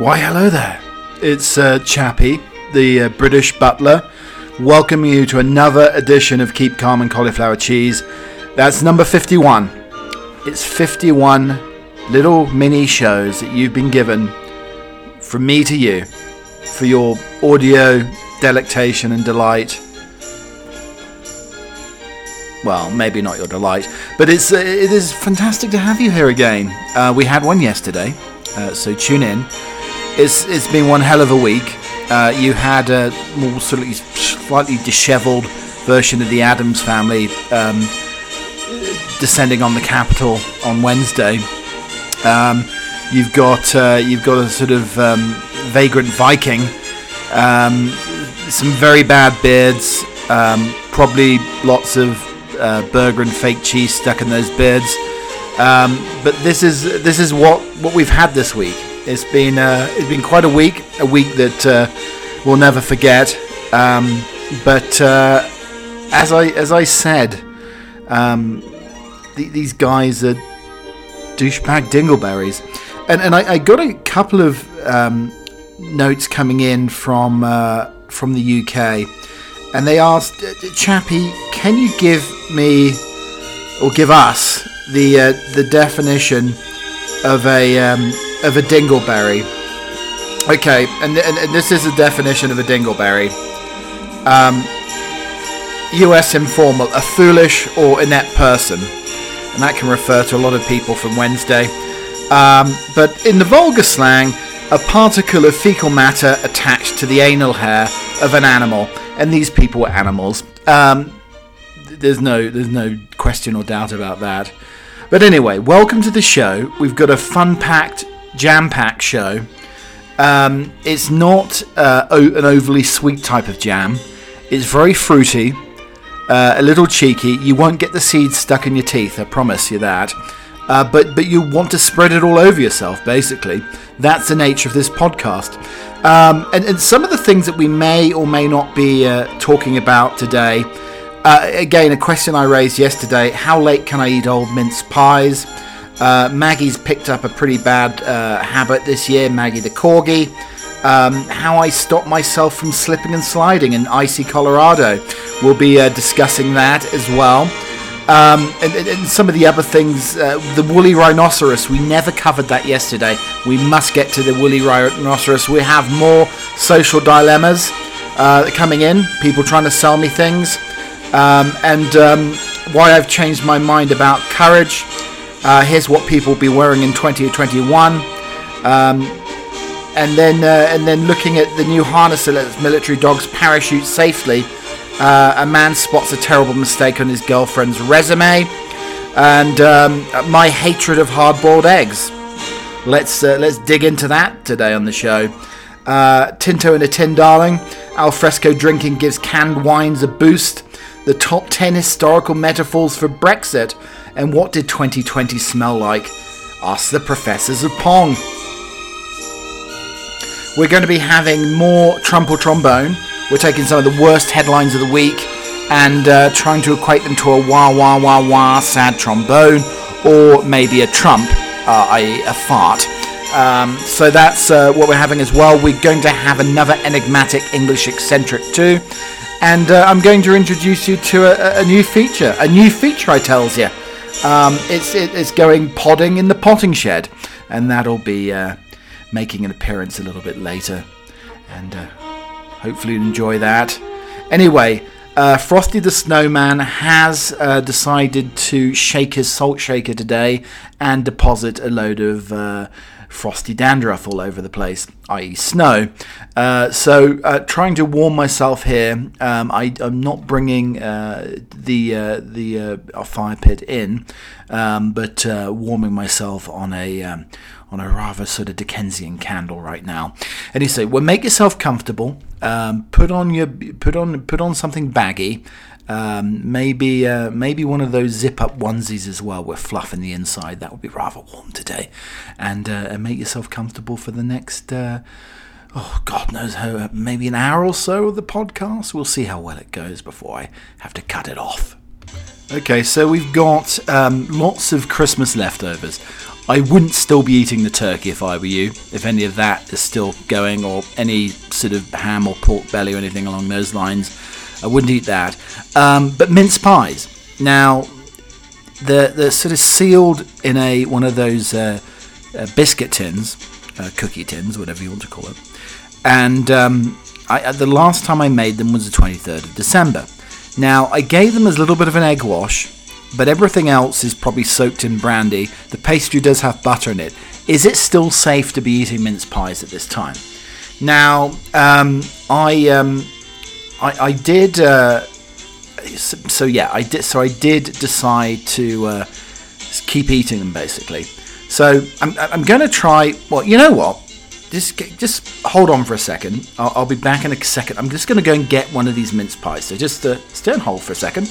Why, hello there. It's uh, Chappie, the uh, British butler, welcoming you to another edition of Keep Calm and Cauliflower Cheese. That's number 51. It's 51 little mini shows that you've been given from me to you for your audio delectation and delight. Well, maybe not your delight, but it's uh, it is fantastic to have you here again. Uh, we had one yesterday, uh, so tune in. It's it's been one hell of a week. Uh, you had a more sort of slightly dishevelled version of the Addams family um, descending on the capital on Wednesday. Um, you've got uh, you've got a sort of um, vagrant Viking, um, some very bad beards, um, probably lots of uh, burger and fake cheese stuck in those beards. Um, but this is this is what what we've had this week. It's been uh, it's been quite a week, a week that uh, we'll never forget. Um, but uh, as I as I said, um, th- these guys are douchebag dingleberries, and and I, I got a couple of um, notes coming in from uh, from the UK, and they asked Chappie, can you give me or give us the uh, the definition of a um, of a dingleberry. Okay, and, and, and, this is a definition of a dingleberry. Um, U.S. informal, a foolish or inept person, and that can refer to a lot of people from Wednesday. Um, but in the vulgar slang, a particle of fecal matter attached to the anal hair of an animal, and these people were animals. Um, there's no there's no question or doubt about that. But anyway, welcome to the show. We've got a fun-packed jam packed show. Um, it's not uh, an overly sweet type of jam. It's very fruity, uh, a little cheeky. You won't get the seeds stuck in your teeth, I promise you that. Uh, but but you want to spread it all over yourself, basically. That's the nature of this podcast. Um, and, and, some of the things that we may or may not be uh, talking about today. Uh, again, a question I raised yesterday: How late can I eat old mince pies? Uh, Maggie's picked up a pretty bad uh, habit this year, Maggie the Corgi. Um, how I stop myself from slipping and sliding in icy Colorado. We'll be uh, discussing that as well. Um, and, and, some of the other things, uh, the woolly rhinoceros, we never covered that yesterday. We must get to the woolly rhinoceros. We have more social dilemmas uh, coming in, people trying to sell me things, um, and um, why I've changed my mind about courage uh, here's what people will be wearing in 2021. Um, and then, uh, and then looking at the new harness that lets military dogs parachute safely, uh, a man spots a terrible mistake on his girlfriend's resume, and um, my hatred of hard-boiled eggs. Let's uh, let's dig into that today on the show. Uh, Tinto in a tin, darling. Alfresco drinking gives canned wines a boost. The top 10 historical metaphors for Brexit and what did 2020 smell like? Ask the professors of Pong. We're going to be having more Trump or Trombone. We're taking some of the worst headlines of the week and uh, trying to equate them to a wah wah wah wah sad trombone or maybe a Trump, uh, i.e., a fart. Um, so that's uh, what we're having as well. We're going to have another enigmatic English eccentric too. And uh, I'm going to introduce you to a, a, new feature. A new feature, I tells you. Um, it's it, it's going podding in the potting shed, and that'll be uh, making an appearance a little bit later, and uh, hopefully you'll enjoy that. Anyway, uh, Frosty the Snowman has uh, decided to shake his salt shaker today and deposit a load of uh, frosty dandruff all over the place, i.e., snow. Uh, so, uh, trying to warm myself here, um, I, am not bringing uh, the uh, the fire pit in, um, but warming myself on a um, on a rather sort of Dickensian candle right now. And you say, well, make yourself comfortable. Um, put on your put on put on something baggy. Um, maybe uh, maybe one of those zip up onesies as well with fluff in the inside. That would be rather warm today, and uh, and make yourself comfortable for the next. Uh, oh, God knows how. Maybe an hour or so of the podcast. We'll see how well it goes before I have to cut it off. Okay, so we've got um, lots of Christmas leftovers. I wouldn't still be eating the turkey if I were you, if any of that is still going, or any sort of ham or pork belly or anything along those lines. I wouldn't eat that. Um, but mince pies. Now, they're, they're sort of sealed in a one of those uh, uh, biscuit tins, uh, cookie tins, whatever you want to call it. And um, I, the last time I made them was the 23rd of December. Now, I gave them a little bit of an egg wash, but everything else is probably soaked in brandy. The pastry does have butter in it. Is it still safe to be eating mince pies at this time? Now, um, I, um, I, I did. Uh, so, so, yeah, I did. So I did decide to uh, keep eating them basically. So I'm, I'm going to try. Well, you know what? Just just hold on for a second. I'll, I'll be back in a second. I'm just going to go and get one of these mince pies. So just uh, stay on hold for a second.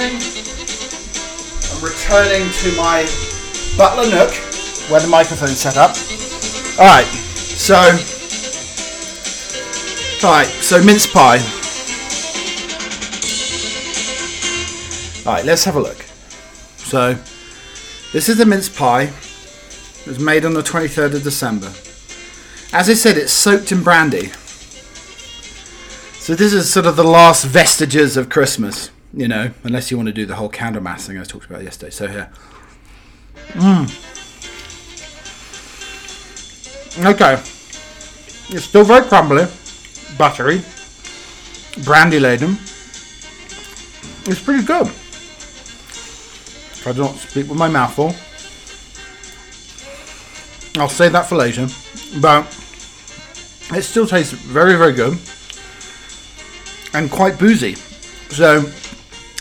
Returning I'm returning to my butler nook where the microphone's set up. Alright, so. Alright, so mince pie. Alright, let's have a look. So, this is the mince pie. It was made on the 23rd of December. As I said, it's soaked in brandy. So, this is sort of the last vestiges of Christmas you know, unless you want to do the whole Candlemas thing I talked about yesterday. So here. Mmm. Okay. It's still very crumbly, buttery, brandy laden. It's pretty good. If I don't speak with my mouth full. I'll save that for later. But it still tastes very, very good. And quite boozy. So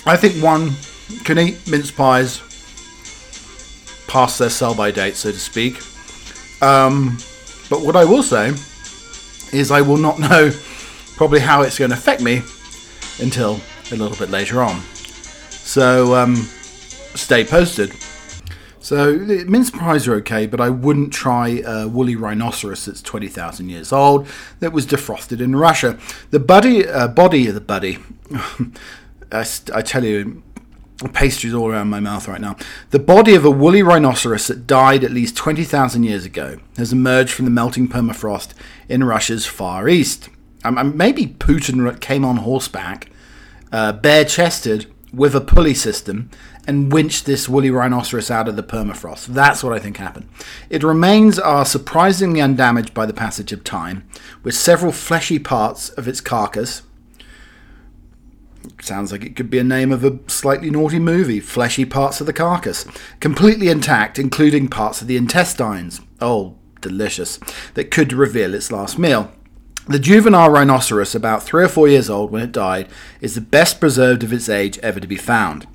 I think one can eat mince pies past their sell by date, so to speak. Um, but what I will say is I will not know probably how it's going to affect me until a little bit later on. So um, stay posted. So mince pies are okay, but I wouldn't try a woolly rhinoceros that's 20,000 years old that was defrosted in Russia. The body, uh, body of the buddy, I, I tell you, pastries all around my mouth right now. The body of a woolly rhinoceros that died at least 20,000 years ago has emerged from the melting permafrost in Russia's far east. Um, maybe Putin came on horseback, uh, bare chested, with a pulley system, and winched this woolly rhinoceros out of the permafrost. That's what I think happened. Its remains are surprisingly undamaged by the passage of time, with several fleshy parts of its carcass Sounds like it could be a name of a slightly naughty movie. Fleshy parts of the carcass. Completely intact, including parts of the intestines. Oh, delicious. That could reveal its last meal. The juvenile rhinoceros, about three or four years old when it died, is the best preserved of its age ever to be found.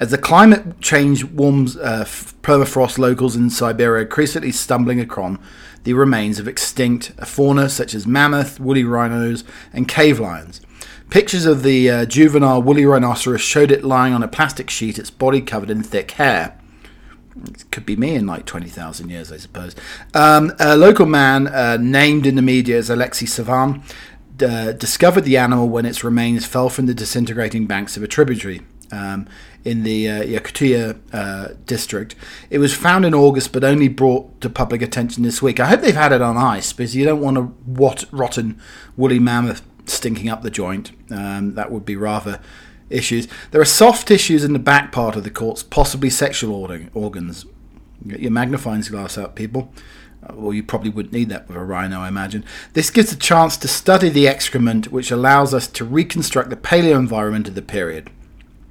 As the climate change warms uh, permafrost locals in Siberia increasingly stumbling upon the remains of extinct fauna such as mammoth, woolly rhinos, and cave lions. Pictures of the uh, juvenile woolly rhinoceros showed it lying on a plastic sheet, its body covered in thick hair. It could be me in like 20,000 years, I suppose. Um, a local man uh, named in the media as Alexei Savvin uh, discovered the animal when its remains fell from the disintegrating banks of a tributary. Um, in the uh, Yakutia uh, district. It was found in August, but only brought to public attention this week. I hope they've had it on ice because you don't want a wat- rotten woolly mammoth stinking up the joint. Um, that would be rather issues. There are soft tissues in the back part of the corpse, possibly sexual organs. Get your magnifying glass out, people. Uh, well, you probably wouldn't need that with a rhino, I imagine. This gives a chance to study the excrement, which allows us to reconstruct the paleo environment of the period.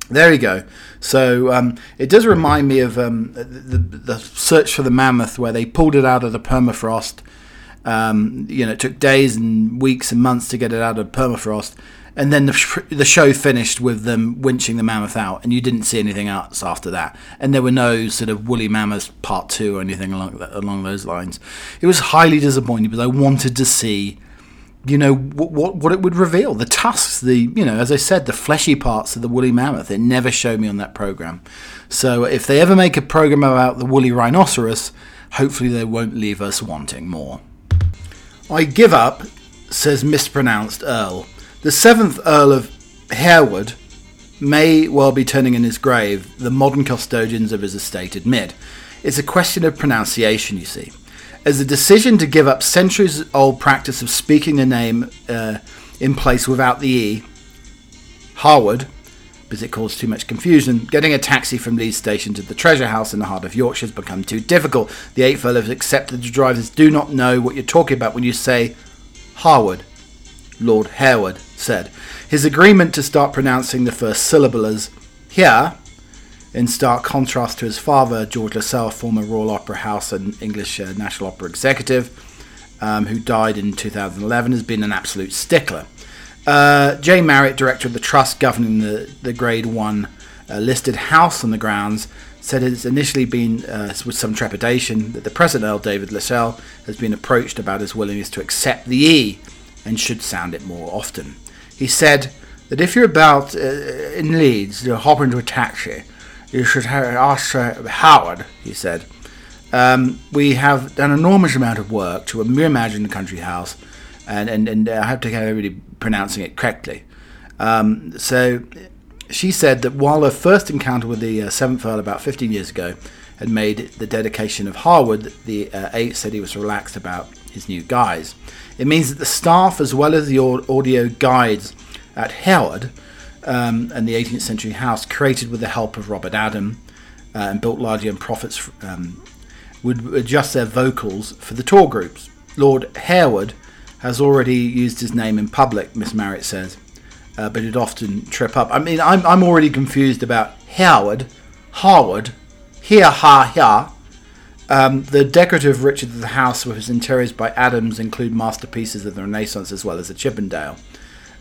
There you go. So um, it does remind me of um, the, the, search for the mammoth, where they pulled it out of the permafrost. Um, you know, it took days and weeks and months to get it out of permafrost, and then the, the show finished with them winching the mammoth out, and you didn't see anything else after that. And there were no sort of woolly mammoths part two or anything along that, along those lines. It was highly disappointing because I wanted to see, you know, what, what what it would reveal. The tusks, the you know, as I said, the fleshy parts of the woolly mammoth. It never showed me on that program. So if they ever make a program about the woolly rhinoceros, hopefully they won't leave us wanting more. I give up, says mispronounced Earl. The seventh Earl of Harewood may well be turning in his grave, the modern custodians of his estate admit. It's a question of pronunciation, you see. As the decision to give up centuries old practice of speaking the name uh, in place without the E, Harwood, because it caused too much confusion, getting a taxi from Leeds Station to the Treasure House in the heart of Yorkshire has become too difficult. The eight fellows accepted the drivers do not know what you're talking about when you say Harwood. Lord Harewood said. His agreement to start pronouncing the first syllable as here, in stark contrast to his father, George Lascelles, former Royal Opera House and English uh, National Opera executive, um, who died in 2011, has been an absolute stickler. Uh, Jane Marriott, director of the trust governing the, the Grade 1 uh, listed house on the grounds, said it's initially been uh, with some trepidation that the present Earl David Lascelles has been approached about his willingness to accept the E and should sound it more often. He said that if you're about uh, in Leeds to hop into a taxi, you should ask Howard, he said. Um, we have done an enormous amount of work to reimagine the country house, and, and, and I have to get everybody pronouncing it correctly. Um, so she said that while her first encounter with the uh, Seventh Earl about 15 years ago had made the dedication of Harwood, the uh, eight said he was relaxed about his new guise. It means that the staff, as well as the audio guides at Harewood um, and the 18th century house, created with the help of Robert Adam uh, and built largely on profits, um, would adjust their vocals for the tour groups. Lord Harewood has already used his name in public, Miss Marriott says, uh, but it often trip up. I mean, I'm, I'm already confused about Howard, Harwood, here, ha, here, um, the decorative Richard of the house with its interiors by Adams include masterpieces of the Renaissance as well as the Chippendale.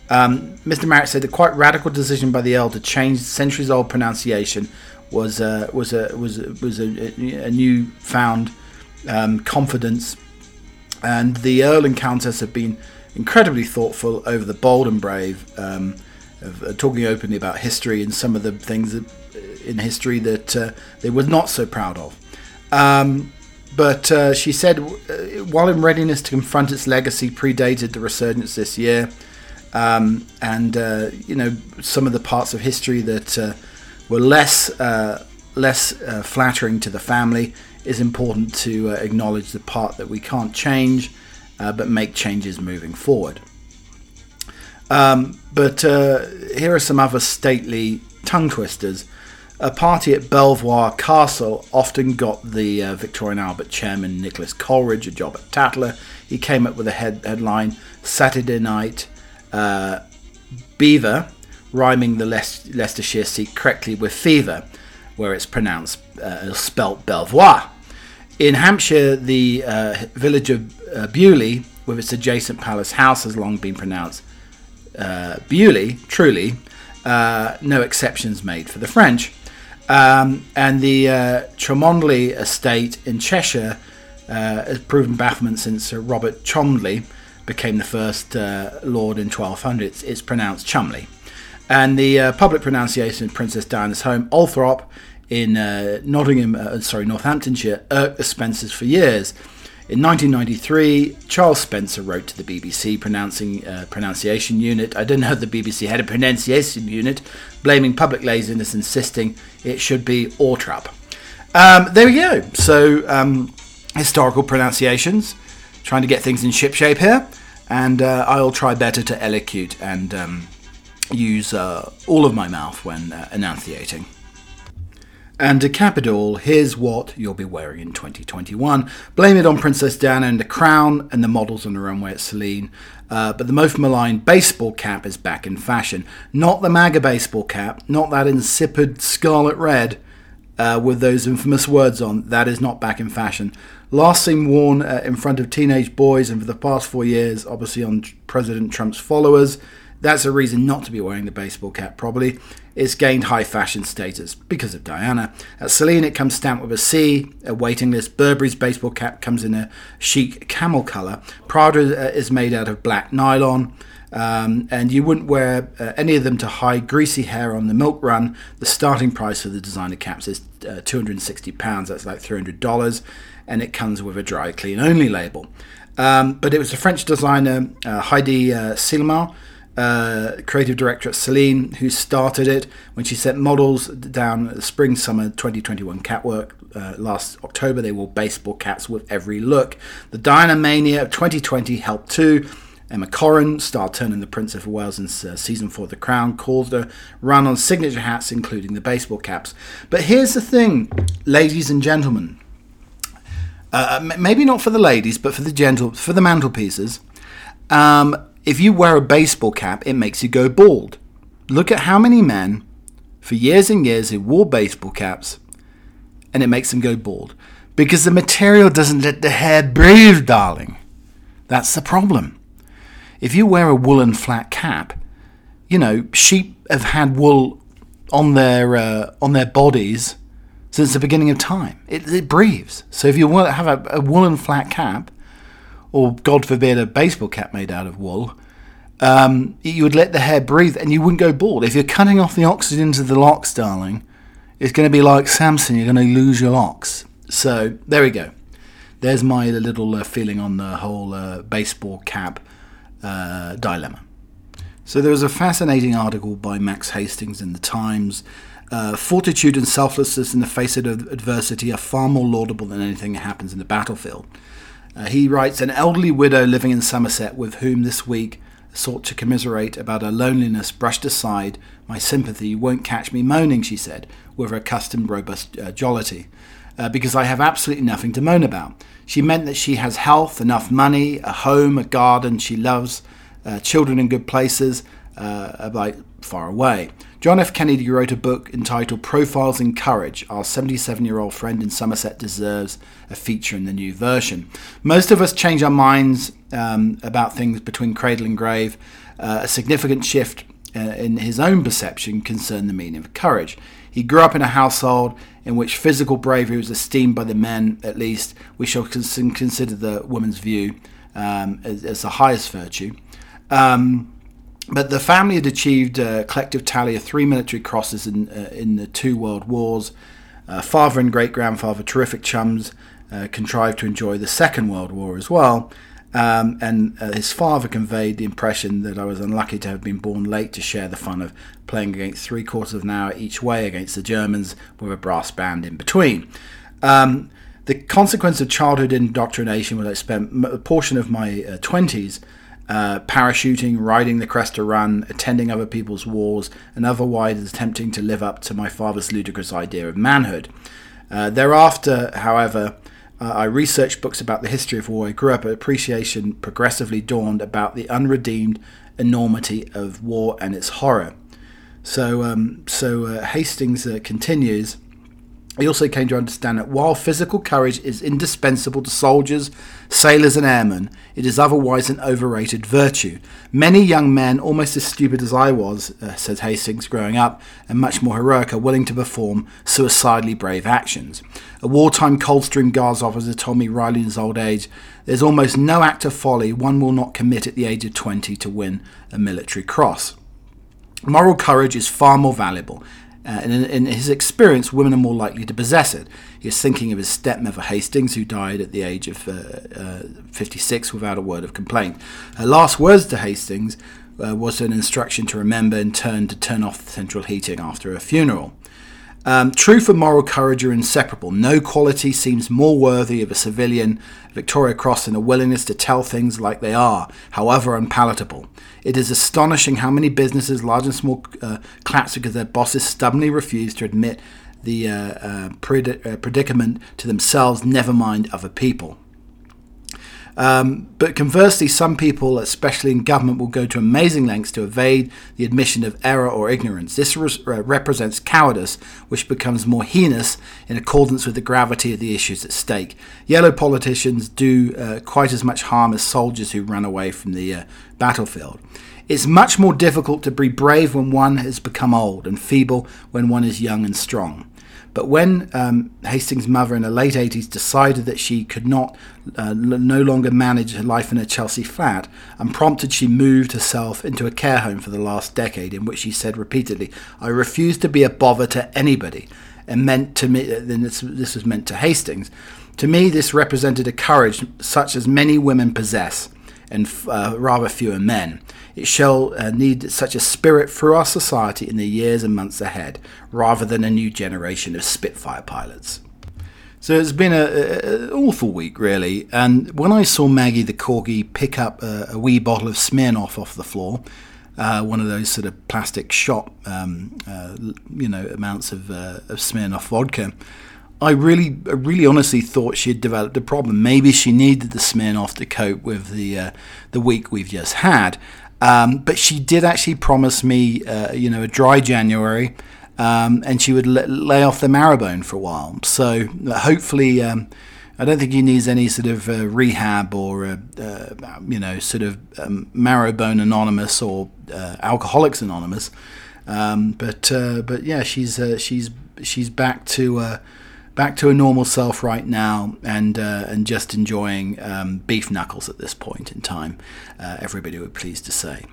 Um, Mr. Marriott said the quite radical decision by the Earl to change centuries-old pronunciation was uh, was a was a, was a, a new found um, confidence, and the Earl and Countess have been incredibly thoughtful over the bold and brave, um, of, uh, talking openly about history and some of the things that, in history that uh, they were not so proud of. Um, but uh, she said, uh, while in readiness to confront its legacy predated the resurgence this year, um, and uh, you know some of the parts of history that uh, were less uh, less uh, flattering to the family, is important to acknowledge the part that we can't change, but make changes moving forward. Um, but here are some other stately tongue twisters a party at Belvoir Castle often got the uh, Victoria and Albert chairman Nicholas Coleridge a job at Tatler. He came up with a head- headline Saturday night uh, beaver, rhyming the Le- Leicestershire seat correctly with fever, where it's pronounced uh, spelt Belvoir. In Hampshire, the uh, village of uh, Beaulieu, with its adjacent palace house, has long been pronounced uh, Bewley, truly, uh, no exceptions made for the French. Um, and the uh, Cholmondeley estate in Cheshire uh, has proven bafflement since uh, Robert Cholmondeley became the first uh, lord in 1200. It's, it's pronounced Chumley. And the uh, public pronunciation of Princess Diana's home, Althorp, in uh, Nottingham, sorry, Northamptonshire, irked the Spencers for years. In 1993, Charles Spencer wrote to the BBC pronouncing uh, pronunciation unit. I didn't know the BBC had a pronunciation unit, blaming public laziness, insisting it should be Ortrap. Um, there we go. So um, historical pronunciations, trying to get things in ship shape here, and uh, I'll try better to elocute and um, use uh, all of my mouth when uh, enunciating. And to cap it all, here's what you'll be wearing in 2021. Blame it on Princess Diana and the crown and the models on the runway at Celine. Uh, but the most maligned baseball cap is back in fashion. Not the MAGA baseball cap, not that insipid scarlet red uh, with those infamous words on. That is not back in fashion. Last seen worn uh, in front of teenage boys and for the past four years, obviously on President Trump's followers. That's a reason not to be wearing the baseball cap, probably. It's gained high fashion status because of Diana. At Celine, it comes stamped with a C, a waiting list. Burberry's baseball cap comes in a chic camel colour. Prada uh, is made out of black nylon. Um, and you wouldn't wear uh, any of them to hide greasy hair on the milk run. The starting price for the designer caps is uh, £260. That's like $300. And it comes with a dry clean only label. Um, but it was a French designer, uh, Hedi uh, uh, creative director at Celine, who started it when she sent models down the spring summer 2021 catwalk uh, last October. They wore baseball caps with every look. The Diana Mania of 2020 helped too. Emma Corrin, star turning the Prince of Wales in uh, season four of The Crown, caused a run on signature hats, including the baseball caps. But here's the thing, ladies and gentlemen. Uh, maybe not for the ladies, but for the gentle, for the mantelpieces. Um, if you wear a baseball cap, it makes you go bald. Look at how many men, for years and years, who wore baseball caps, and it makes them go bald. Because the material doesn't let the hair breathe, darling. That's the problem. If you wear a woolen flat cap, you know, sheep have had wool on their uh, on their bodies since the beginning of time. It, it breathes. So if you have a, a woolen flat cap, or God forbid, a baseball cap made out of wool, um, you would let the hair breathe and you wouldn't go bald. If you're cutting off the oxygen to the locks, darling, it's going to be like Samson, you're going to lose your locks. So there we go. There's my little uh, feeling on the whole uh, baseball cap uh, dilemma. So there was a fascinating article by Max Hastings in the Times. Uh, fortitude and selflessness in the face of adversity are far more laudable than anything that happens in the battlefield. Uh, he writes An elderly widow living in Somerset, with whom this week sought to commiserate about her loneliness, brushed aside my sympathy. Won't catch me moaning, she said, with her accustomed robust uh, jollity, uh, because I have absolutely nothing to moan about. She meant that she has health, enough money, a home, a garden she loves, uh, children in good places, uh, about far away. John F. Kennedy wrote a book entitled Profiles in Courage. Our 77 year old friend in Somerset deserves a feature in the new version. Most of us change our minds um, about things between cradle and grave. Uh, a significant shift uh, in his own perception concerned the meaning of courage. He grew up in a household in which physical bravery was esteemed by the men, at least. We shall consider the woman's view um, as, as, the highest virtue. Um, but the family had achieved a collective tally of three military crosses in, uh, in the two world wars. Uh, father and great grandfather, terrific chums, uh, contrived to enjoy the Second World War as well. Um, and uh, his father conveyed the impression that I was unlucky to have been born late to share the fun of playing against three quarters of an hour each way against the Germans with a brass band in between. Um, the consequence of childhood indoctrination was I spent a portion of my uh, 20s uh, parachuting, riding the Cresta Run, attending other people's wars, and otherwise attempting to live up to my father's ludicrous idea of manhood. Uh, thereafter, however, uh, I researched books about the history of war. I grew up, an appreciation progressively dawned about the unredeemed enormity of war and its horror. So, um, so uh, Hastings uh, continues. He also came to understand that while physical courage is indispensable to soldiers, sailors, and airmen, it is otherwise an overrated virtue. Many young men, almost as stupid as I was, uh, says Hastings, growing up, and much more heroic, are willing to perform suicidally brave actions. A wartime Coldstream Guards officer told me wryly in his old age, there's almost no act of folly one will not commit at the age of 20 to win a military cross. Moral courage is far more valuable uh, and in, in, his experience, women are more likely to possess it. He is thinking of his stepmother Hastings, who died at the age of uh, uh, 56 without a word of complaint. Her last words to Hastings uh, was an instruction to remember in turn to turn off the central heating after her funeral. Um, truth and moral courage are inseparable. No quality seems more worthy of a civilian Victoria Cross than a willingness to tell things like they are, however unpalatable. It is astonishing how many businesses, large and small, uh, collapse because their bosses stubbornly refuse to admit the uh, uh, pred- uh, predicament to themselves, never mind other people. Um, but conversely, some people, especially in government, will go to amazing lengths to evade the admission of error or ignorance. This re- uh, represents cowardice, which becomes more heinous in accordance with the gravity of the issues at stake. Yellow politicians do uh, quite as much harm as soldiers who run away from the uh, battlefield. It's much more difficult to be brave when one has become old and feeble when one is young and strong. But when um, Hastings' mother in her late 80s decided that she could not uh, no longer manage her life in a Chelsea flat, and prompted she moved herself into a care home for the last decade, in which she said repeatedly, "I refuse to be a bother to anybody," and meant to me. Uh, then this, this was meant to Hastings. To me, this represented a courage such as many women possess, and uh, rather fewer men. It shall uh, need such a spirit through our society in the years and months ahead, rather than a new generation of Spitfire pilots. So it's been an awful week, really. And when I saw Maggie the corgi pick up a, a wee bottle of Smirnoff off the floor, uh, one of those sort of plastic shot, um, uh, you know, amounts of, uh, of Smirnoff vodka, I really, really honestly thought she had developed a problem. Maybe she needed the Smirnoff to cope with the uh, the week we've just had. Um, but she did actually promise me, uh, you know, a dry January, um, and she would l- lay off the marrowbone for a while. So uh, hopefully, um, I don't think he needs any sort of uh, rehab or, uh, uh, you know, sort of um, marrowbone anonymous or alcoholics anonymous. Um, but but yeah, she's she's she's back to back to a normal self right now and uh, and just enjoying um, beef knuckles at this point in time. Uh, everybody would please to say.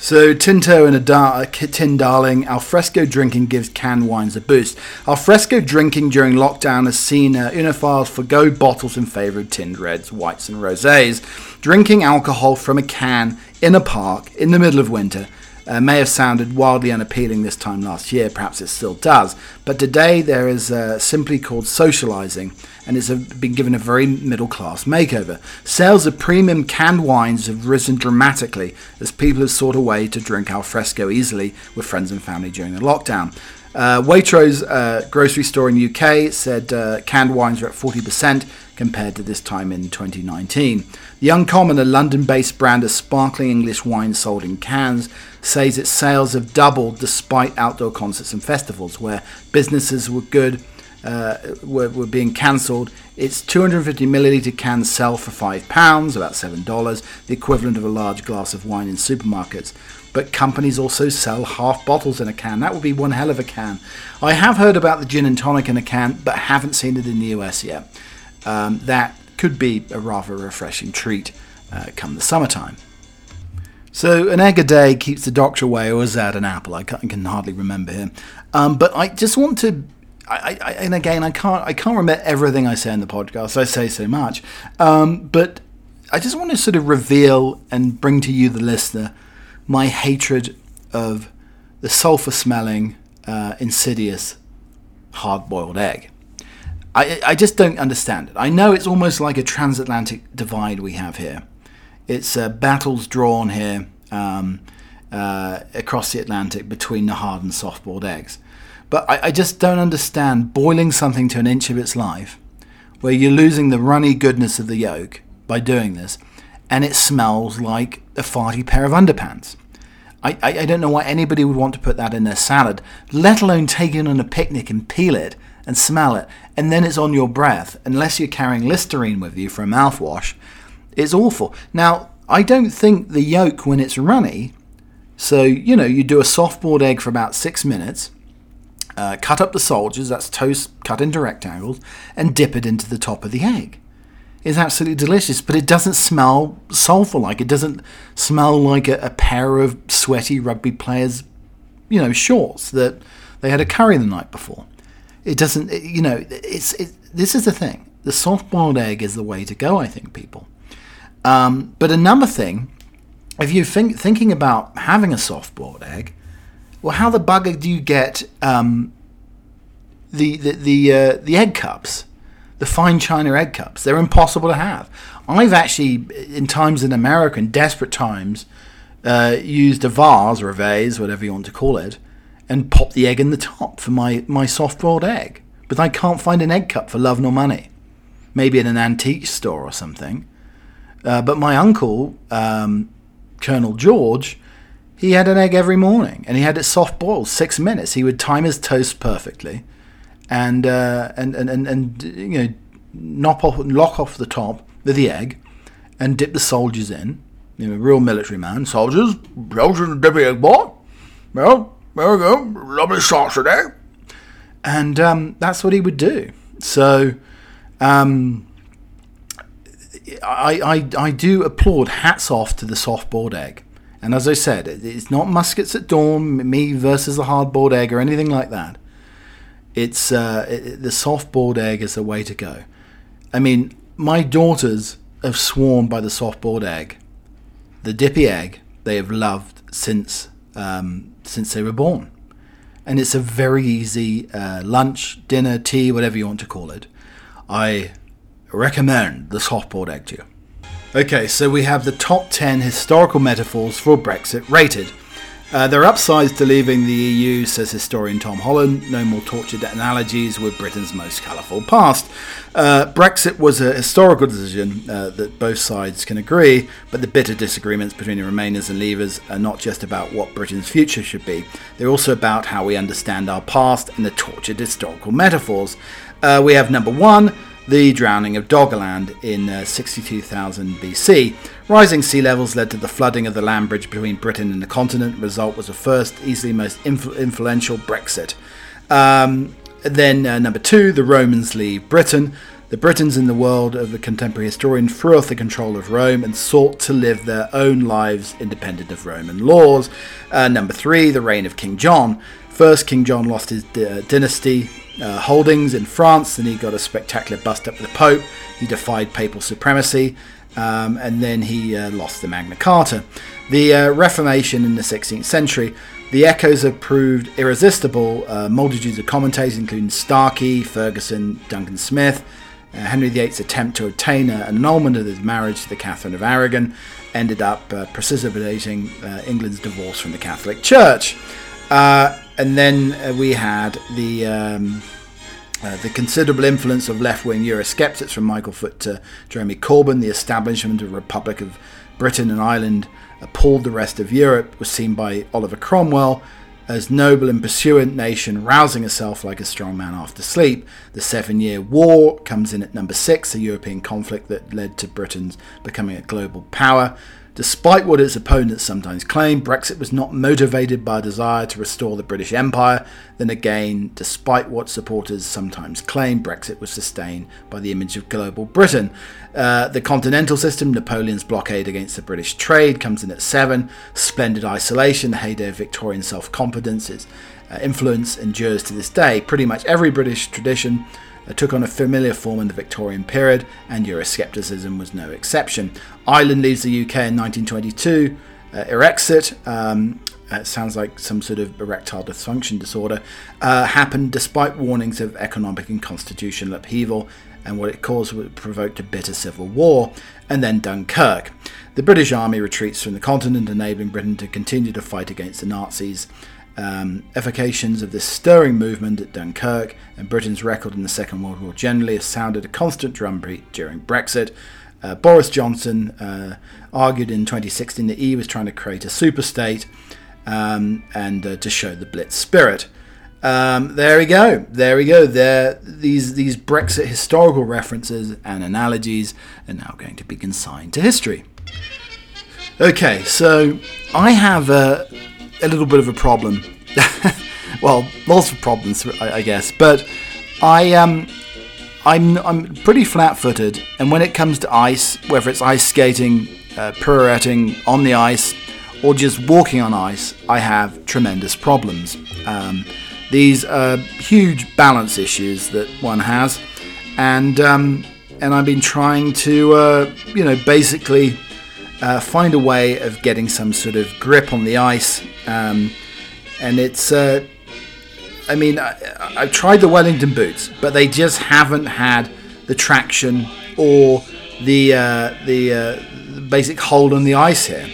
So Tinto and a, dar- a tin darling, alfresco drinking gives canned wines a boost. Alfresco drinking during lockdown has seen uh, oenophiles forgo bottles in favour of tinned reds, whites, and rosés. Drinking alcohol from a can in a park in the middle of winter uh, may have sounded wildly unappealing this time last year, perhaps it still does, but today there is uh, simply called socializing and it's a, been given a very middle class makeover. Sales of premium canned wines have risen dramatically as people have sought a way to drink al fresco easily with friends and family during the lockdown. Uh, Waitrose uh, grocery store in the UK said uh, canned wines are at 40% compared to this time in 2019. The Uncommon, a London based brand of sparkling English wine sold in cans, says its sales have doubled despite outdoor concerts and festivals where businesses were good. Uh, were, were being cancelled. Its 250 milliliter cans sell for five pounds, about seven dollars, the equivalent of a large glass of wine in supermarkets. But companies also sell half bottles in a can. That would be one hell of a can. I have heard about the gin and tonic in a can, but haven't seen it in the US yet um, that could be a rather refreshing treat uh, come the summertime. So an egg a day keeps the doctor away, or is that an apple? I, can, hardly remember him. Um, but I just want to, I, I, and again, I can't, I can't remember everything I say in the podcast. I say so much, um, but I just want to sort of reveal and bring to you, the listener, my hatred of the sulfur-smelling, uh, insidious, hard-boiled egg. I, I just don't understand it. I know it's almost like a transatlantic divide we have here. It's uh, battles drawn here um, uh, across the Atlantic between the hard and soft boiled eggs. But I, I just don't understand boiling something to an inch of its life, where you're losing the runny goodness of the yolk by doing this, and it smells like a farty pair of underpants. I, I, I, don't know why anybody would want to put that in their salad, let alone take it on a picnic and peel it and smell it, and then it's on your breath, unless you're carrying Listerine with you for a mouthwash, it's awful. Now, I don't think the yolk when it's runny, so you know, you do a soft boiled egg for about six minutes, uh, cut up the soldiers, that's toast cut into rectangles, and dip it into the top of the egg. It's absolutely delicious, but it doesn't smell sulfur like. It doesn't smell like a, a pair of sweaty rugby players, you know, shorts that they had a curry the night before. It doesn't, you know, it's it, this is the thing. The soft boiled egg is the way to go, I think, people. Um, but another thing, if you're think, thinking about having a soft boiled egg, well, how the bugger do you get um, the the the, uh, the egg cups, the fine china egg cups? They're impossible to have. I've actually, in times in America, in desperate times, uh, used a vase or a vase, whatever you want to call it, and pop the egg in the top for my, my soft boiled egg. But I can't find an egg cup for love nor money. Maybe in an antique store or something. Uh, but my uncle, um, Colonel George, he had an egg every morning and he had it soft boiled, six minutes. He would time his toast perfectly and, uh, and, and, and, and, you know, knock off, lock off the top with the egg and dip the soldiers in. You know, real military man. Soldiers, soldiers, dip the egg, boy. Well, there we go. Lovely sauce today. And um, that's what he would do. So, um, I, I, I do applaud hats off to the soft boiled egg. And as I said, it's not muskets at dawn, me versus the hard boiled egg or anything like that. It's uh, it, the soft boiled egg is the way to go. I mean, my daughters have sworn by the soft boiled egg. The dippy egg they have loved since um, since they were born, and it's a very easy uh, lunch, dinner, tea, whatever you want to call it. I recommend the soft boiled egg to you. Okay, so we have the top 10 historical metaphors for Brexit rated. Uh, there are upsides to leaving the EU, says historian Tom Holland. No more tortured analogies with Britain's most colourful past. Uh, Brexit was a historical decision uh, that both sides can agree, but the bitter disagreements between the Remainers and Leavers are not just about what Britain's future should be, they're also about how we understand our past and the tortured historical metaphors. Uh, we have number one, the drowning of Doggerland in uh, 62,000 BC. Rising sea levels led to the flooding of the land bridge between Britain and the continent. The result was the first, easily most influ- influential Brexit. Um, then, uh, number two, the Romans leave Britain. The Britons in the world of the contemporary historian threw off the control of Rome and sought to live their own lives independent of Roman laws. Uh, number three, the reign of King John. First, King John lost his uh, dynasty uh, holdings in France, and he got a spectacular bust up with the Pope. He defied papal supremacy, um, and then he uh, lost the Magna Carta. The uh, Reformation in the 16th century, the echoes have proved irresistible. Uh, multitudes of commentators, including Starkey, Ferguson, Duncan Smith, uh, Henry VIII's attempt to obtain an annulment of his marriage to the Catherine of Aragon ended up uh, precipitating England's divorce from the Catholic Church. And then uh, we had the um, uh, the considerable influence of left-wing Eurosceptics from Michael Foot to Jeremy Corbyn. The establishment of Republic of Britain and Ireland appalled the rest of Europe. Was seen by Oliver Cromwell as noble and pursuant nation, rousing herself like a strong man after sleep. The Seven Year War comes in at number six, a European conflict that led to Britain's becoming a global power. Despite what its opponents sometimes claim, Brexit was not motivated by a desire to restore the British Empire. Then again, despite what supporters sometimes claim, Brexit was sustained by the image of global Britain. Uh, the continental system, Napoleon's blockade against the British trade, comes in at seven. Splendid isolation, the heyday of Victorian self confidence, its uh, influence endures to this day. Pretty much every British tradition uh, took on a familiar form in the Victorian period, and Euroscepticism was no exception. Ireland leaves the UK in 1922. Uh, Erexit, um, it sounds like some sort of erectile dysfunction disorder, uh, happened despite warnings of economic and constitutional upheaval, and what it caused would provoke a bitter civil war, and then Dunkirk. The British Army retreats from the continent, enabling Britain to continue to fight against the Nazis um, evocations of this stirring movement at Dunkirk and Britain's record in the Second World War generally have sounded a constant drumbeat during Brexit. Uh, Boris Johnson uh, argued in 2016 that he was trying to create a super state um, and uh, to show the Blitz spirit. Um, there we go. There we go. There, these these Brexit historical references and analogies are now going to be consigned to history. Okay, so I have a, a little bit of a problem. well, lots of problems, I, I, guess. But I um, I'm I'm pretty flat-footed, and when it comes to ice, whether it's ice skating, uh, pirouetting on the ice, or just walking on ice, I have tremendous problems. Um, these are huge balance issues that one has, and um, and I've been trying to uh, you know basically uh, find a way of getting some sort of grip on the ice. Um, and it's, uh, I mean, I, have tried the Wellington boots, but they just haven't had the traction or the uh, the uh, basic hold on the ice here.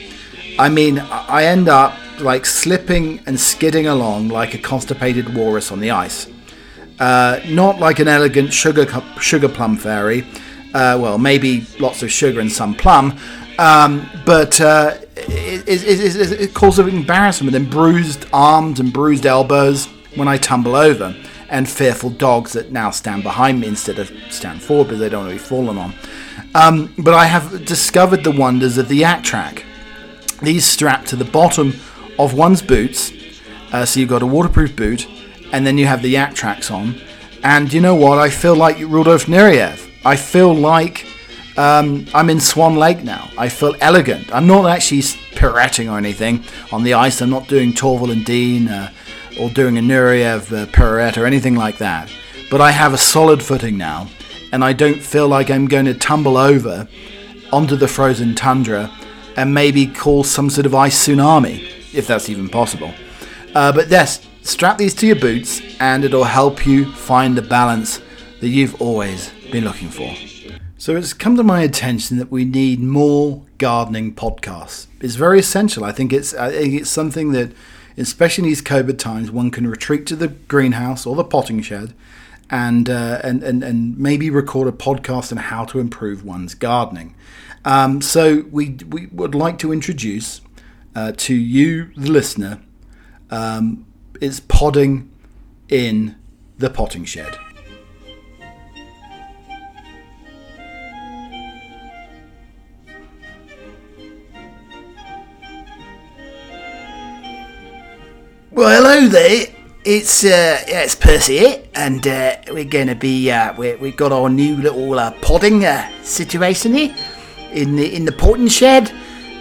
I mean, I end up like slipping and skidding along like a constipated walrus on the ice. Uh, not like an elegant sugar sugar plum fairy. Uh, well, maybe lots of sugar and some plum, um, but uh, it, it, it, it, causes embarrassment and bruised arms and bruised elbows when I tumble over, and fearful dogs that now stand behind me instead of stand forward because they don't want to be fallen on. Um, but I have discovered the wonders of the Yak Track. These strap to the bottom of one's boots, uh, so you've got a waterproof boot, and then you have the Yaktrax on. And you know what? I feel like Rudolf Nureyev. I feel like um, I'm in Swan Lake now. I feel elegant. I'm not actually pirouetting or anything on the ice. I'm not doing Torvill and Dean uh, or doing a Nureyev uh, pirouette or anything like that. But I have a solid footing now, and I don't feel like I'm going to tumble over onto the frozen tundra and maybe cause some sort of ice tsunami, if that's even possible. Uh, but yes, strap these to your boots, and it'll help you find the balance that you've always been looking for. So it's come to my attention that we need more gardening podcasts. It's very essential. I think it's I think it's something that, especially in these COVID times, one can retreat to the greenhouse or the potting shed, and uh, and and and maybe record a podcast on how to improve one's gardening. Um, so we we would like to introduce uh, to you, the listener, um, is podding in the potting shed. It's uh, yeah, it's Percy here, and uh, we're going to be uh, we we've got our new little uh, podding uh, situation here in the in the potting shed,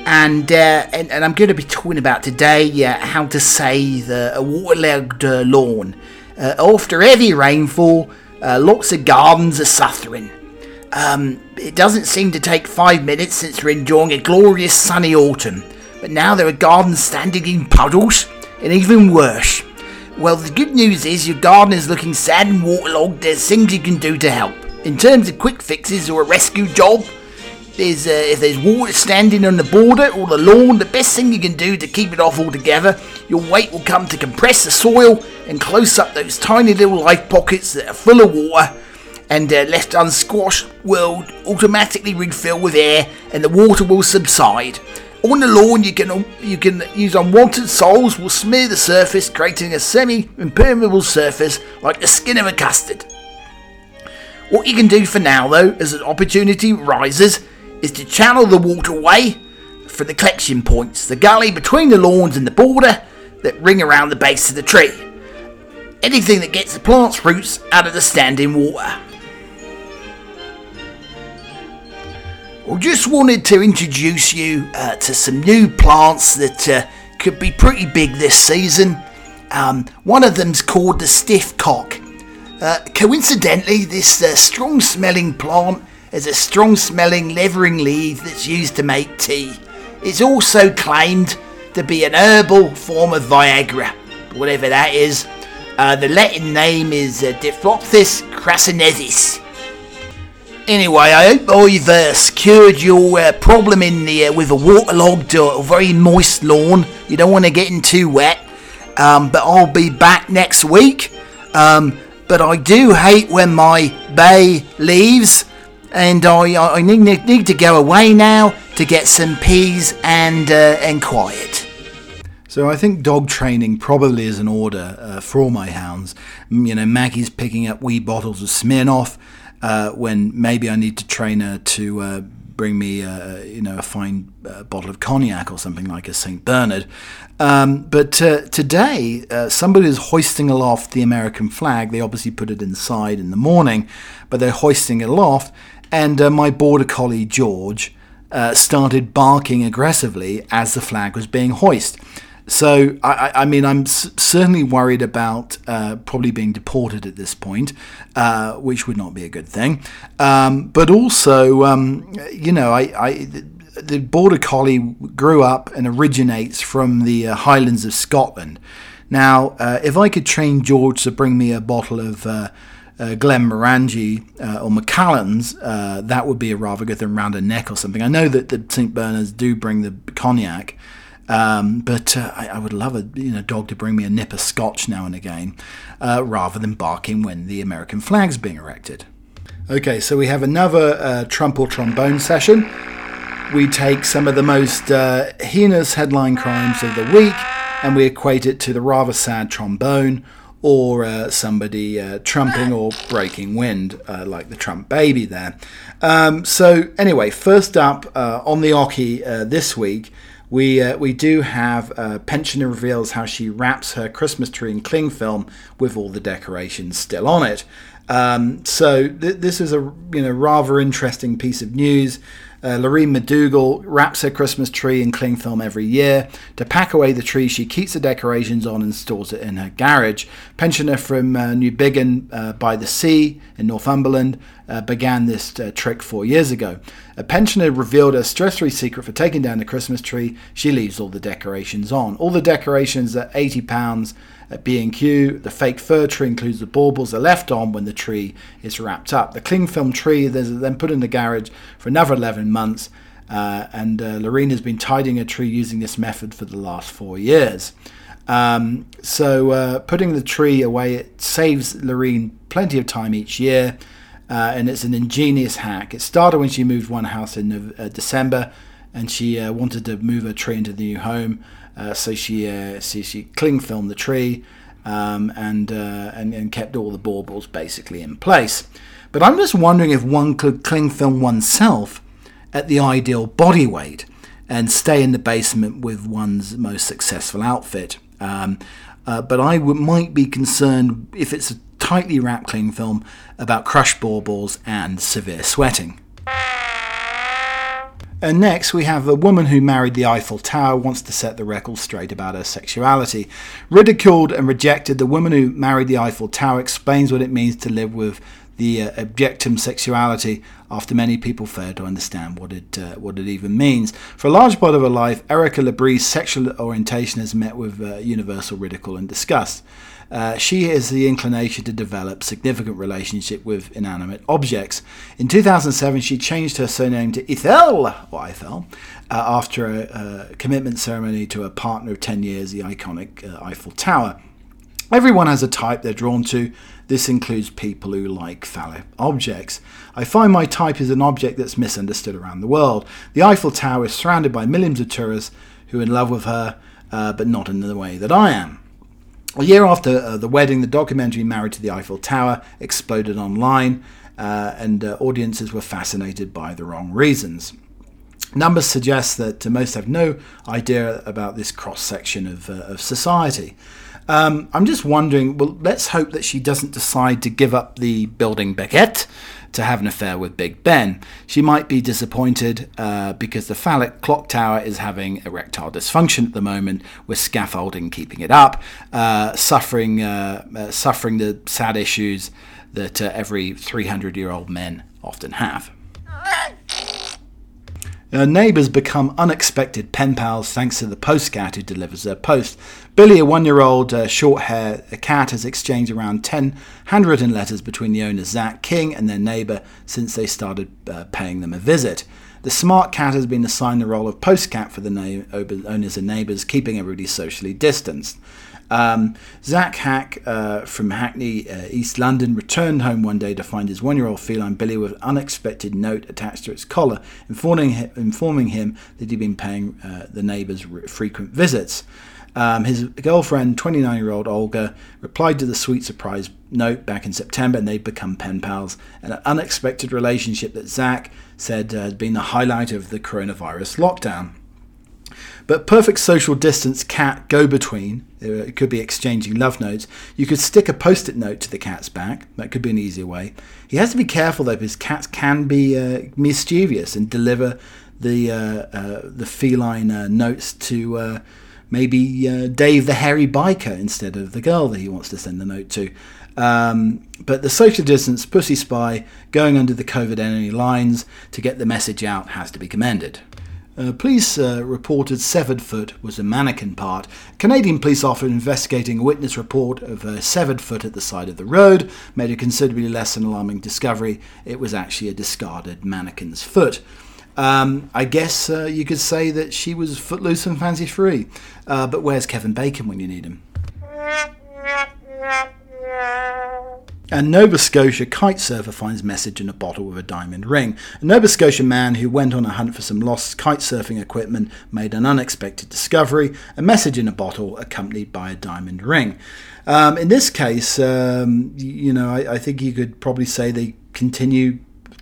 and uh, and, and I'm going to be talking about today how to save a waterlogged lawn. After heavy rainfall, lots of gardens are suffering. Um, it doesn't seem to take five minutes since we're enjoying a glorious sunny autumn, but now there are gardens standing in puddles and even worse. Well, the good news is your garden is looking sad and waterlogged. There's things you can do to help. In terms of quick fixes or a rescue job, there's, uh, if there's water standing on the border or the lawn, the best thing you can do to keep it off altogether, your weight will come to compress the soil and close up those tiny little life pockets that are full of water and uh, left unsquashed will automatically refill with air and the water will subside. On the lawn, you can you can use unwanted soils will smear the surface, creating a semi-impermeable surface like the skin of a custard. What you can do for now, though, as an opportunity rises, is to channel the water away from the collection points, the gully between the lawns and the border that ring around the base of the tree. Anything that gets the plant's roots out of the standing water. I just wanted to introduce you uh, to some new plants that uh, could be pretty big this season. Um, one of them's called the stiff cock. Uh, coincidentally, this uh, strong smelling plant has a strong smelling levering leaf that's used to make tea. It's also claimed to be an herbal form of Viagra, whatever that is. Uh, the Latin name is uh, Diphlophis crassinensis. Anyway, I hope I've uh, secured your uh, problem in the uh, with a waterlogged or very moist lawn. You don't want to get in too wet. Um, but I'll be back next week. Um, but I do hate when my bay leaves, and I, I need, need to go away now to get some peas and uh, and quiet. So I think dog training probably is an order uh, for all my hounds. You know, Maggie's picking up wee bottles of Smirnoff uh, when maybe I need to train her to uh, bring me, uh, you know, a fine uh, bottle of cognac or something like a St. Bernard. Um, but today, somebody is hoisting aloft the American flag. They obviously put it inside in the morning, but they're hoisting it aloft. And my border collie, George, started barking aggressively as the flag was being hoisted. So, I, I mean, I'm certainly worried about uh, probably being deported at this point, uh, which would not be a good thing. Um, but also, um, you know, I, I, the Border Collie grew up and originates from the uh, Highlands of Scotland. Now, uh, if I could train George to bring me a bottle of uh, uh, Glenmorangie uh, or Macallan's, uh, that would be a rather good thing around a neck or something. I know that the St. Bernards do bring the cognac, Um, but uh, I, I, would love a you know dog to bring me a nip of scotch now and again, uh, rather than barking when the American flag's being erected. Okay, so we have another uh, trump or trombone session. We take some of the most uh, heinous headline crimes of the week and we equate it to the rather sad trombone or uh, somebody uh, trumping or breaking wind, uh, like the Trump baby there. Um, so, anyway, first up uh, on the oche uh, this week, we, uh, we do have Pensioner reveals how she wraps her Christmas tree in cling film with all the decorations still on it. Um, so th- this is a you know rather interesting piece of news. Uh, Lorene McDougall wraps her Christmas tree in cling film every year. To pack away the tree, she keeps the decorations on and stores it in her garage. Pensioner from uh, Newbiggin uh, by the Sea in Northumberland uh, began this uh, trick four years ago. A pensioner revealed a stress-free secret for taking down the Christmas tree. She leaves all the decorations on. All the decorations are £80 at B&Q, the fake fir tree includes the baubles are left on when the tree is wrapped up. The cling film tree is then put in the garage for another 11 months, uh, and uh, Lorene has been tidying a tree using this method for the last four years. Um, so uh, putting the tree away it saves Lorene plenty of time each year, uh, and it's an ingenious hack. It started when she moved one house in uh, December, and she uh, wanted to move her tree into the new home. Uh, so she, uh, she she cling filmed the tree um, and, uh, and and kept all the baubles basically in place. But I'm just wondering if one could cling film oneself at the ideal body weight and stay in the basement with one's most successful outfit. Um, uh, but I w- might be concerned if it's a tightly wrapped cling film about crushed baubles and severe sweating. And next, we have a woman who married the Eiffel Tower wants to set the record straight about her sexuality. Ridiculed and rejected, the woman who married the Eiffel Tower explains what it means to live with the uh, objectum sexuality after many people fail to understand what it uh, what it even means. For a large part of her life, Erika LaBrie's sexual orientation has met with uh, universal ridicule and disgust. Uh, she has the inclination to develop significant relationship with inanimate objects. In 2007, she changed her surname to Ethel, or Eiffel, uh, after a, a, commitment ceremony to a partner of 10 years, the iconic uh, Eiffel Tower. Everyone has a type they're drawn to. This includes people who like phallic objects. I find my type is an object that's misunderstood around the world. The Eiffel Tower is surrounded by millions of tourists who are in love with her, uh, but not in the way that I am. A year after uh, the wedding, the documentary Married to the Eiffel Tower exploded online, uh, and uh, audiences were fascinated by the wrong reasons. Numbers suggest that most have no idea about this cross section of, uh, of society. Um, I'm just wondering, well, let's hope that she doesn't decide to give up the building baguette to have an affair with Big Ben. She might be disappointed uh, because the phallic clock tower is having erectile dysfunction at the moment, with scaffolding keeping it up, uh, suffering uh, uh suffering the sad issues that uh, every 300 year old men often have. Her neighbours become unexpected pen pals thanks to the post cat who delivers their post. Billy, a one year old uh, short hair cat, has exchanged around 10 handwritten letters between the owners Zach King and their neighbour since they started uh, paying them a visit. The smart cat has been assigned the role of post cat for the na- owners and neighbours, keeping everybody socially distanced. Um, Zach Hack uh, from Hackney, uh, East London, returned home one day to find his one year old feline Billy with an unexpected note attached to its collar, informing him, informing him that he'd been paying uh, the neighbours frequent visits. Um, his girlfriend, 29 year old Olga, replied to the sweet surprise note back in September and they'd become pen pals. An unexpected relationship that Zach said uh, had been the highlight of the coronavirus lockdown. But perfect social distance cat go between, uh, it could be exchanging love notes. You could stick a post it note to the cat's back. That could be an easier way. He has to be careful though, because cats can be uh, mischievous and deliver the, uh, uh, the feline uh, notes to uh, maybe Dave the hairy biker instead of the girl that he wants to send the note to. Um, but the social distance pussy spy going under the COVID enemy lines to get the message out has to be commended. Uh, police uh, reported severed foot was a mannequin part. Canadian police officer investigating a witness report of a severed foot at the side of the road made a considerably less alarming discovery. It was actually a discarded mannequin's foot. Um, I guess uh, you could say that she was footloose and fancy free. Uh, but where's Kevin Bacon when you need him? A Nova Scotia kite surfer finds message in a bottle with a diamond ring. A Nova Scotia man who went on a hunt for some lost kite surfing equipment made an unexpected discovery a message in a bottle accompanied by a diamond ring. Um, in this case, um, you know, I, I think you could probably say they continue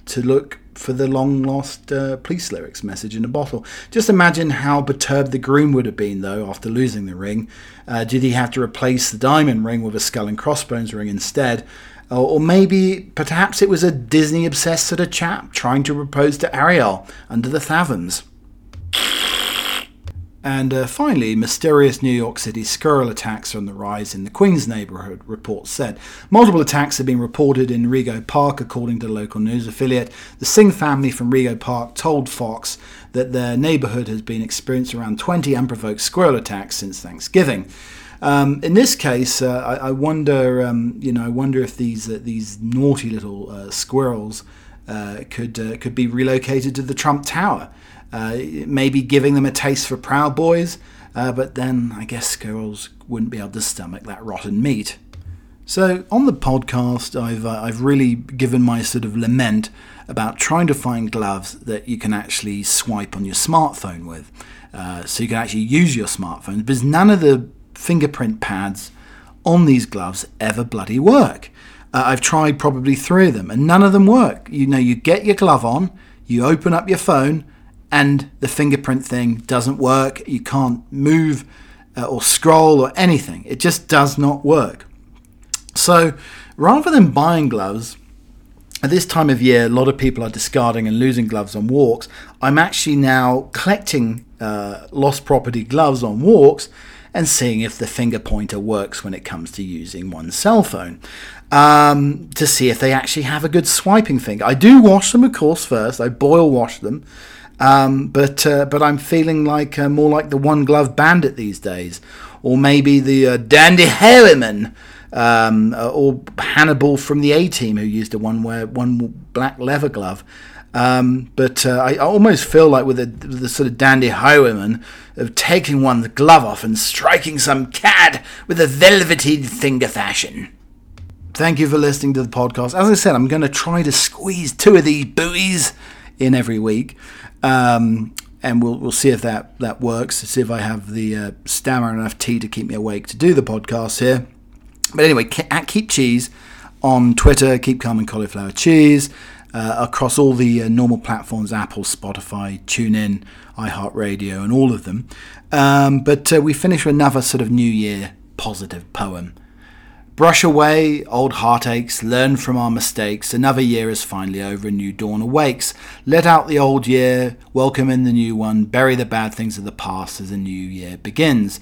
to look for the long lost uh, police lyrics message in a bottle. Just imagine how perturbed the groom would have been, though, after losing the ring. Uh, did he have to replace the diamond ring with a skull and crossbones ring instead? Or, maybe, perhaps it was a Disney obsessed sort of chap trying to propose to Ariel under the Fathoms. And uh, finally, mysterious New York City squirrel attacks are on the rise in the Queens neighborhood, reports said. Multiple attacks have been reported in Rego Park, according to the local news affiliate. The Singh family from Rego Park told Fox that their neighborhood has been experiencing around 20 unprovoked squirrel attacks since Thanksgiving. Um, in this case, uh, I, I, wonder, um, you know, I wonder if these uh, these naughty little uh, squirrels uh, could uh, could be relocated to the Trump Tower. Maybe giving them a taste for Proud Boys, but then I guess squirrels wouldn't be able to stomach that rotten meat. So on the podcast, I've uh, I've really given my sort of lament about trying to find gloves that you can actually swipe on your smartphone with, uh, so you can actually use your smartphone. Because none of the fingerprint pads on these gloves ever bloody work. Uh, I've tried probably three of them, and none of them work. You know, you get your glove on, you open up your phone, and the fingerprint thing doesn't work. You can't move uh, or scroll or anything. It just does not work. So rather than buying gloves, at this time of year, a lot of people are discarding and losing gloves on walks. I'm actually now collecting uh, lost property gloves on walks and seeing if the finger pointer works when it comes to using one's cell phone um, to see if they actually have a good swiping finger. I do wash them, of course, first. I boil wash them um, but uh, but I'm feeling like uh, more like the one glove bandit these days, or maybe the uh, Dandy Highwayman, um, uh, or Hannibal from the A Team who used a one wear one black leather glove. Um, but uh, I almost feel like with the, the sort of dandy highwayman of taking one's glove off and striking some cad with a velvety finger fashion. Thank you for listening to the podcast. As I said, I'm going to try to squeeze two of these buoys in every week. Um, and we'll we'll see if that that works. See if I have the uh, stamina enough tea to keep me awake to do the podcast here. But anyway, at Keep Cheese on Twitter, keep calm and cauliflower cheese uh, across all the uh, normal platforms: Apple, Spotify, TuneIn, iHeartRadio, and all of them. Um, but uh, we finish with another sort of New Year positive poem. Brush away old heartaches, learn from our mistakes. Another year is finally over, a new dawn awakes. Let out the old year, welcome in the new one, bury the bad things of the past as the new year begins.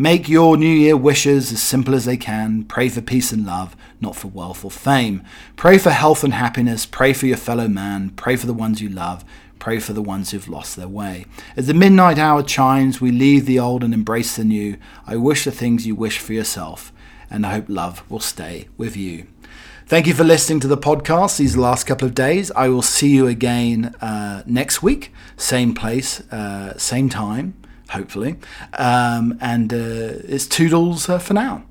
Make your New Year wishes as simple as they can. Pray for peace and love, not for wealth or fame. Pray for health and happiness. Pray for your fellow man. Pray for the ones you love. Pray for the ones who've lost their way. As the midnight hour chimes, we leave the old and embrace the new. I wish the things you wish for yourself and I hope love will stay with you. Thank you for listening to the podcast these last couple of days. I will see you again uh, next week, same place, uh, same time, hopefully. Um, and uh, it's toodles uh, for now.